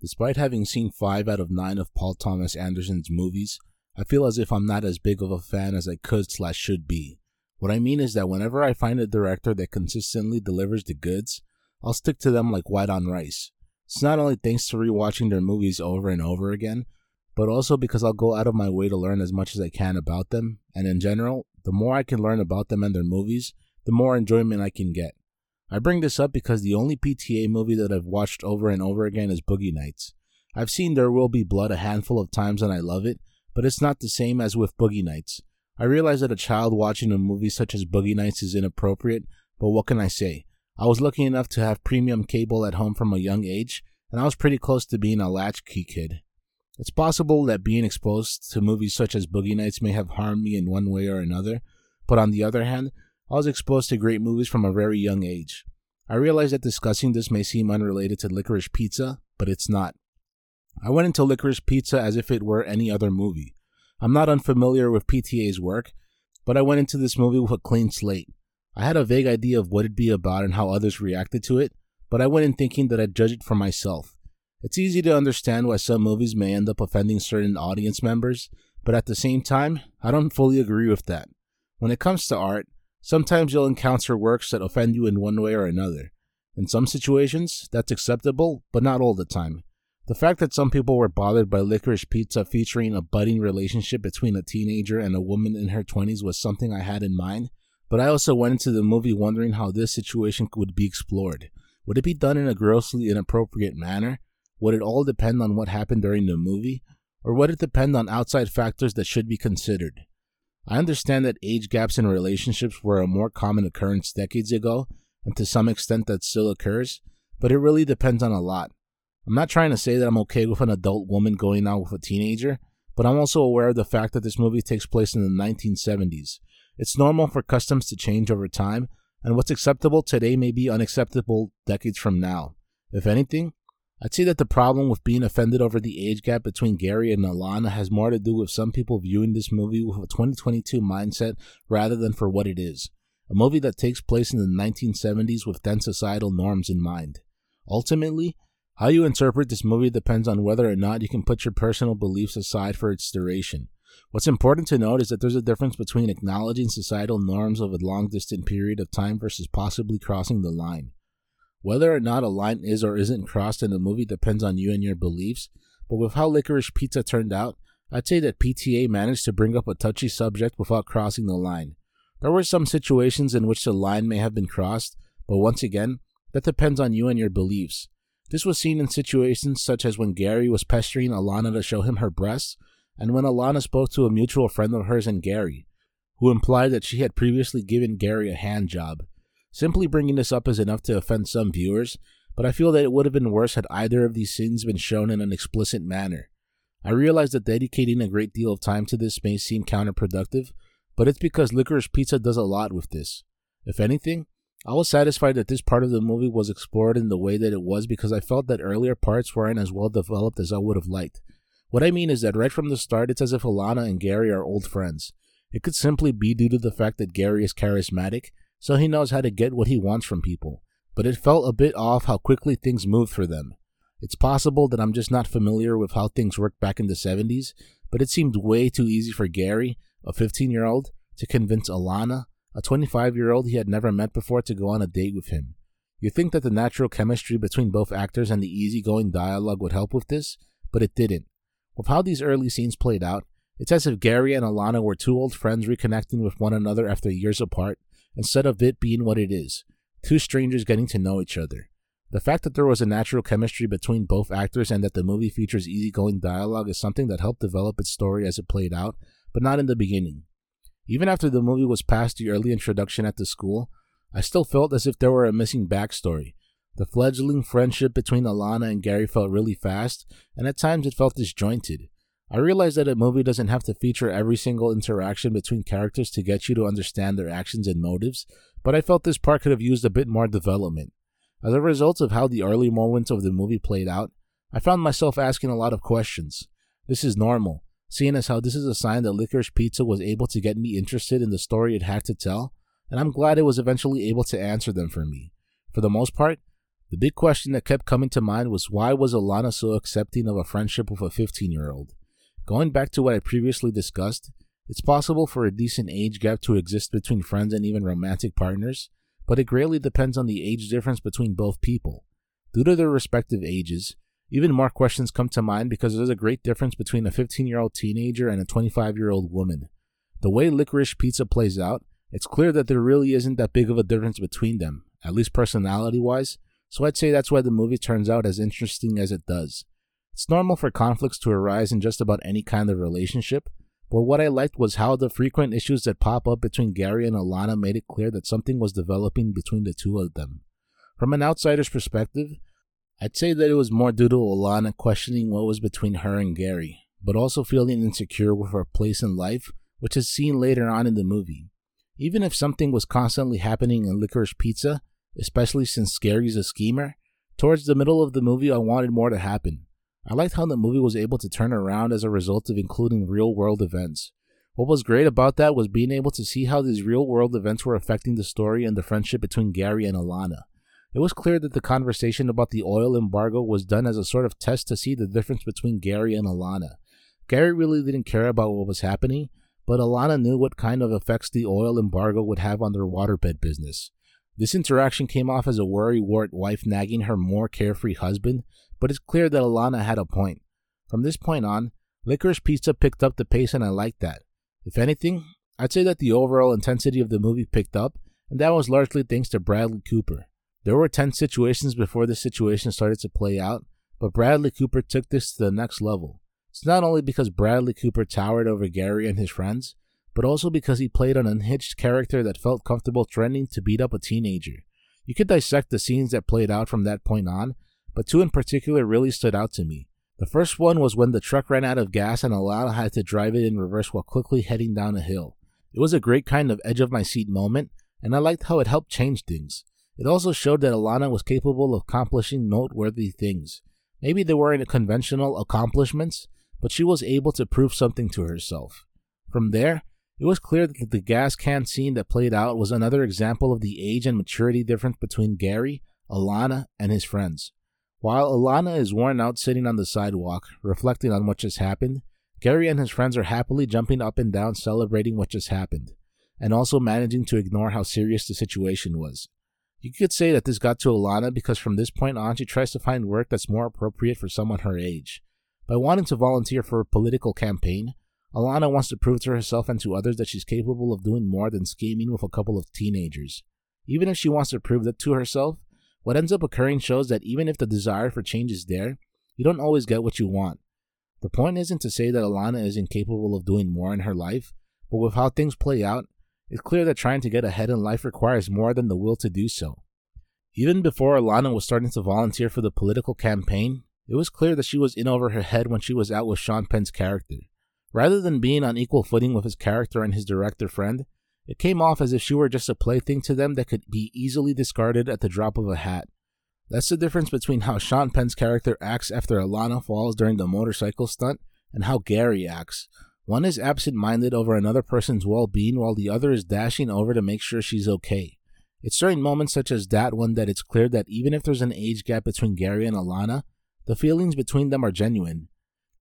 Despite having seen 5 out of 9 of Paul Thomas Anderson's movies, I feel as if I'm not as big of a fan as I could slash should be. What I mean is that whenever I find a director that consistently delivers the goods, I'll stick to them like white on rice. It's not only thanks to rewatching their movies over and over again, but also because I'll go out of my way to learn as much as I can about them, and in general, the more I can learn about them and their movies, the more enjoyment I can get. I bring this up because the only PTA movie that I've watched over and over again is Boogie Nights. I've seen There Will Be Blood a handful of times and I love it, but it's not the same as with Boogie Nights. I realize that a child watching a movie such as Boogie Nights is inappropriate, but what can I say? I was lucky enough to have premium cable at home from a young age, and I was pretty close to being a latchkey kid. It's possible that being exposed to movies such as Boogie Nights may have harmed me in one way or another, but on the other hand, I was exposed to great movies from a very young age. I realize that discussing this may seem unrelated to Licorice Pizza, but it's not. I went into Licorice Pizza as if it were any other movie. I'm not unfamiliar with PTA's work, but I went into this movie with a clean slate. I had a vague idea of what it'd be about and how others reacted to it, but I went in thinking that I'd judge it for myself. It's easy to understand why some movies may end up offending certain audience members, but at the same time, I don't fully agree with that. When it comes to art, sometimes you'll encounter works that offend you in one way or another. In some situations, that's acceptable, but not all the time. The fact that some people were bothered by Licorice Pizza featuring a budding relationship between a teenager and a woman in her 20s was something I had in mind, but I also went into the movie wondering how this situation would be explored. Would it be done in a grossly inappropriate manner? Would it all depend on what happened during the movie? Or would it depend on outside factors that should be considered? I understand that age gaps in relationships were a more common occurrence decades ago, and to some extent that still occurs, but it really depends on a lot. I'm not trying to say that I'm okay with an adult woman going out with a teenager, but I'm also aware of the fact that this movie takes place in the 1970s. It's normal for customs to change over time, and what's acceptable today may be unacceptable decades from now. If anything, I'd say that the problem with being offended over the age gap between Gary and Alana has more to do with some people viewing this movie with a 2022 mindset rather than for what it is a movie that takes place in the 1970s with then societal norms in mind. Ultimately, how you interpret this movie depends on whether or not you can put your personal beliefs aside for its duration. What's important to note is that there's a difference between acknowledging societal norms of a long distant period of time versus possibly crossing the line. Whether or not a line is or isn't crossed in a movie depends on you and your beliefs, but with how Licorice Pizza turned out, I'd say that PTA managed to bring up a touchy subject without crossing the line. There were some situations in which the line may have been crossed, but once again, that depends on you and your beliefs. This was seen in situations such as when Gary was pestering Alana to show him her breasts, and when Alana spoke to a mutual friend of hers and Gary, who implied that she had previously given Gary a hand job. Simply bringing this up is enough to offend some viewers, but I feel that it would have been worse had either of these sins been shown in an explicit manner. I realize that dedicating a great deal of time to this may seem counterproductive, but it's because Licorice Pizza does a lot with this. If anything, I was satisfied that this part of the movie was explored in the way that it was because I felt that earlier parts weren't as well developed as I would have liked. What I mean is that right from the start, it's as if Alana and Gary are old friends. It could simply be due to the fact that Gary is charismatic, so he knows how to get what he wants from people. But it felt a bit off how quickly things moved for them. It's possible that I'm just not familiar with how things worked back in the 70s, but it seemed way too easy for Gary, a 15 year old, to convince Alana, a 25 year old he had never met before, to go on a date with him. You think that the natural chemistry between both actors and the easygoing dialogue would help with this, but it didn't. With how these early scenes played out, it's as if Gary and Alana were two old friends reconnecting with one another after years apart, instead of it being what it is two strangers getting to know each other. The fact that there was a natural chemistry between both actors and that the movie features easygoing dialogue is something that helped develop its story as it played out, but not in the beginning. Even after the movie was past the early introduction at the school, I still felt as if there were a missing backstory. The fledgling friendship between Alana and Gary felt really fast, and at times it felt disjointed. I realize that a movie doesn't have to feature every single interaction between characters to get you to understand their actions and motives, but I felt this part could have used a bit more development. As a result of how the early moments of the movie played out, I found myself asking a lot of questions. This is normal seeing as how this is a sign that Licorice Pizza was able to get me interested in the story it had to tell, and I'm glad it was eventually able to answer them for me. For the most part, The big question that kept coming to mind was why was Alana so accepting of a friendship with a 15 year old? Going back to what I previously discussed, it's possible for a decent age gap to exist between friends and even romantic partners, but it greatly depends on the age difference between both people. Due to their respective ages, even more questions come to mind because there's a great difference between a 15 year old teenager and a 25 year old woman. The way licorice pizza plays out, it's clear that there really isn't that big of a difference between them, at least personality wise, so I'd say that's why the movie turns out as interesting as it does. It's normal for conflicts to arise in just about any kind of relationship, but what I liked was how the frequent issues that pop up between Gary and Alana made it clear that something was developing between the two of them. From an outsider's perspective, I'd say that it was more due to Alana questioning what was between her and Gary, but also feeling insecure with her place in life, which is seen later on in the movie. Even if something was constantly happening in Licorice Pizza, especially since Gary's a schemer, towards the middle of the movie I wanted more to happen. I liked how the movie was able to turn around as a result of including real world events. What was great about that was being able to see how these real world events were affecting the story and the friendship between Gary and Alana. It was clear that the conversation about the oil embargo was done as a sort of test to see the difference between Gary and Alana. Gary really didn't care about what was happening, but Alana knew what kind of effects the oil embargo would have on their waterbed business. This interaction came off as a worry-wart wife nagging her more carefree husband, but it's clear that Alana had a point. From this point on, Licorice Pizza picked up the pace and I liked that. If anything, I'd say that the overall intensity of the movie picked up, and that was largely thanks to Bradley Cooper. There were tense situations before the situation started to play out, but Bradley Cooper took this to the next level. It's not only because Bradley Cooper towered over Gary and his friends, but also because he played an unhinged character that felt comfortable threatening to beat up a teenager. You could dissect the scenes that played out from that point on, but two in particular really stood out to me. The first one was when the truck ran out of gas and Alana had to drive it in reverse while quickly heading down a hill. It was a great kind of edge of my seat moment, and I liked how it helped change things. It also showed that Alana was capable of accomplishing noteworthy things. Maybe they weren't conventional accomplishments, but she was able to prove something to herself. From there, it was clear that the gas can scene that played out was another example of the age and maturity difference between Gary, Alana, and his friends. While Alana is worn out sitting on the sidewalk, reflecting on what just happened, Gary and his friends are happily jumping up and down celebrating what just happened, and also managing to ignore how serious the situation was. You could say that this got to Alana because from this point on she tries to find work that's more appropriate for someone her age. By wanting to volunteer for a political campaign, Alana wants to prove to herself and to others that she's capable of doing more than scheming with a couple of teenagers. Even if she wants to prove that to herself, what ends up occurring shows that even if the desire for change is there, you don't always get what you want. The point isn't to say that Alana is incapable of doing more in her life, but with how things play out, it's clear that trying to get ahead in life requires more than the will to do so. Even before Alana was starting to volunteer for the political campaign, it was clear that she was in over her head when she was out with Sean Penn's character. Rather than being on equal footing with his character and his director friend, it came off as if she were just a plaything to them that could be easily discarded at the drop of a hat. That's the difference between how Sean Penn's character acts after Alana falls during the motorcycle stunt and how Gary acts. One is absent minded over another person's well being while the other is dashing over to make sure she's okay. It's during moments such as that one that it's clear that even if there's an age gap between Gary and Alana, the feelings between them are genuine.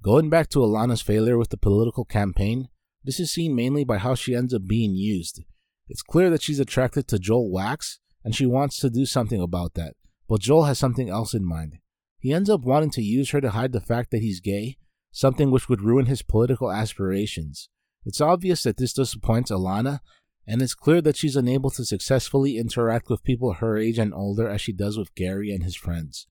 Going back to Alana's failure with the political campaign, this is seen mainly by how she ends up being used. It's clear that she's attracted to Joel Wachs, and she wants to do something about that, but Joel has something else in mind. He ends up wanting to use her to hide the fact that he's gay, something which would ruin his political aspirations. It's obvious that this disappoints Alana, and it's clear that she's unable to successfully interact with people her age and older as she does with Gary and his friends.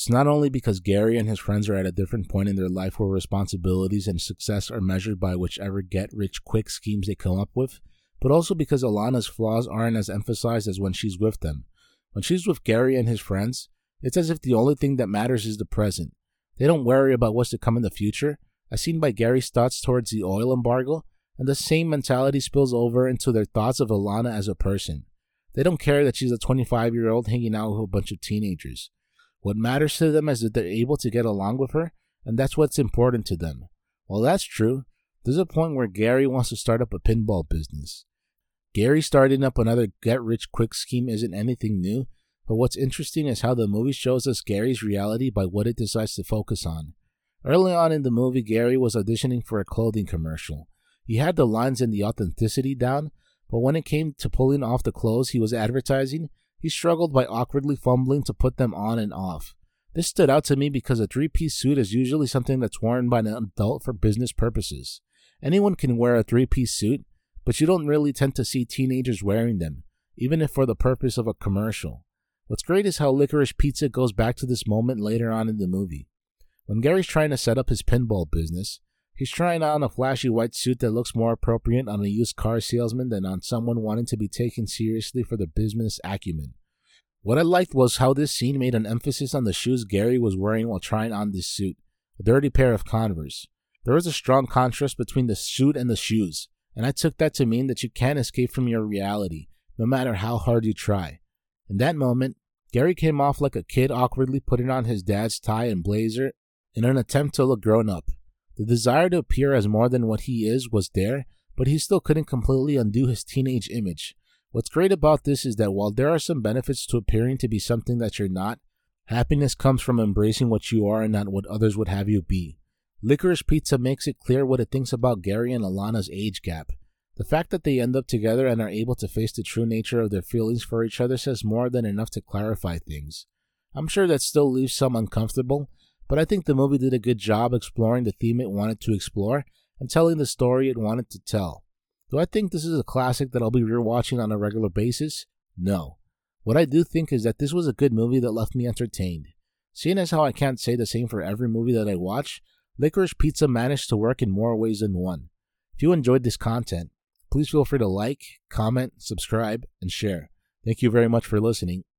It's not only because Gary and his friends are at a different point in their life where responsibilities and success are measured by whichever get rich quick schemes they come up with, but also because Alana's flaws aren't as emphasized as when she's with them. When she's with Gary and his friends, it's as if the only thing that matters is the present. They don't worry about what's to come in the future, as seen by Gary's thoughts towards the oil embargo, and the same mentality spills over into their thoughts of Alana as a person. They don't care that she's a 25 year old hanging out with a bunch of teenagers. What matters to them is that they're able to get along with her, and that's what's important to them. While that's true, there's a point where Gary wants to start up a pinball business. Gary starting up another get rich quick scheme isn't anything new, but what's interesting is how the movie shows us Gary's reality by what it decides to focus on. Early on in the movie, Gary was auditioning for a clothing commercial. He had the lines and the authenticity down, but when it came to pulling off the clothes he was advertising, he struggled by awkwardly fumbling to put them on and off. This stood out to me because a three piece suit is usually something that's worn by an adult for business purposes. Anyone can wear a three piece suit, but you don't really tend to see teenagers wearing them, even if for the purpose of a commercial. What's great is how Licorice Pizza goes back to this moment later on in the movie. When Gary's trying to set up his pinball business, he's trying on a flashy white suit that looks more appropriate on a used car salesman than on someone wanting to be taken seriously for their business acumen. What I liked was how this scene made an emphasis on the shoes Gary was wearing while trying on this suit, a dirty pair of Converse. There was a strong contrast between the suit and the shoes, and I took that to mean that you can't escape from your reality, no matter how hard you try. In that moment, Gary came off like a kid awkwardly putting on his dad's tie and blazer in an attempt to look grown up. The desire to appear as more than what he is was there, but he still couldn't completely undo his teenage image. What's great about this is that while there are some benefits to appearing to be something that you're not, happiness comes from embracing what you are and not what others would have you be. Licorice Pizza makes it clear what it thinks about Gary and Alana's age gap. The fact that they end up together and are able to face the true nature of their feelings for each other says more than enough to clarify things. I'm sure that still leaves some uncomfortable, but I think the movie did a good job exploring the theme it wanted to explore and telling the story it wanted to tell. Do I think this is a classic that I'll be rewatching on a regular basis? No. What I do think is that this was a good movie that left me entertained. Seeing as how I can't say the same for every movie that I watch, Licorice Pizza managed to work in more ways than one. If you enjoyed this content, please feel free to like, comment, subscribe, and share. Thank you very much for listening.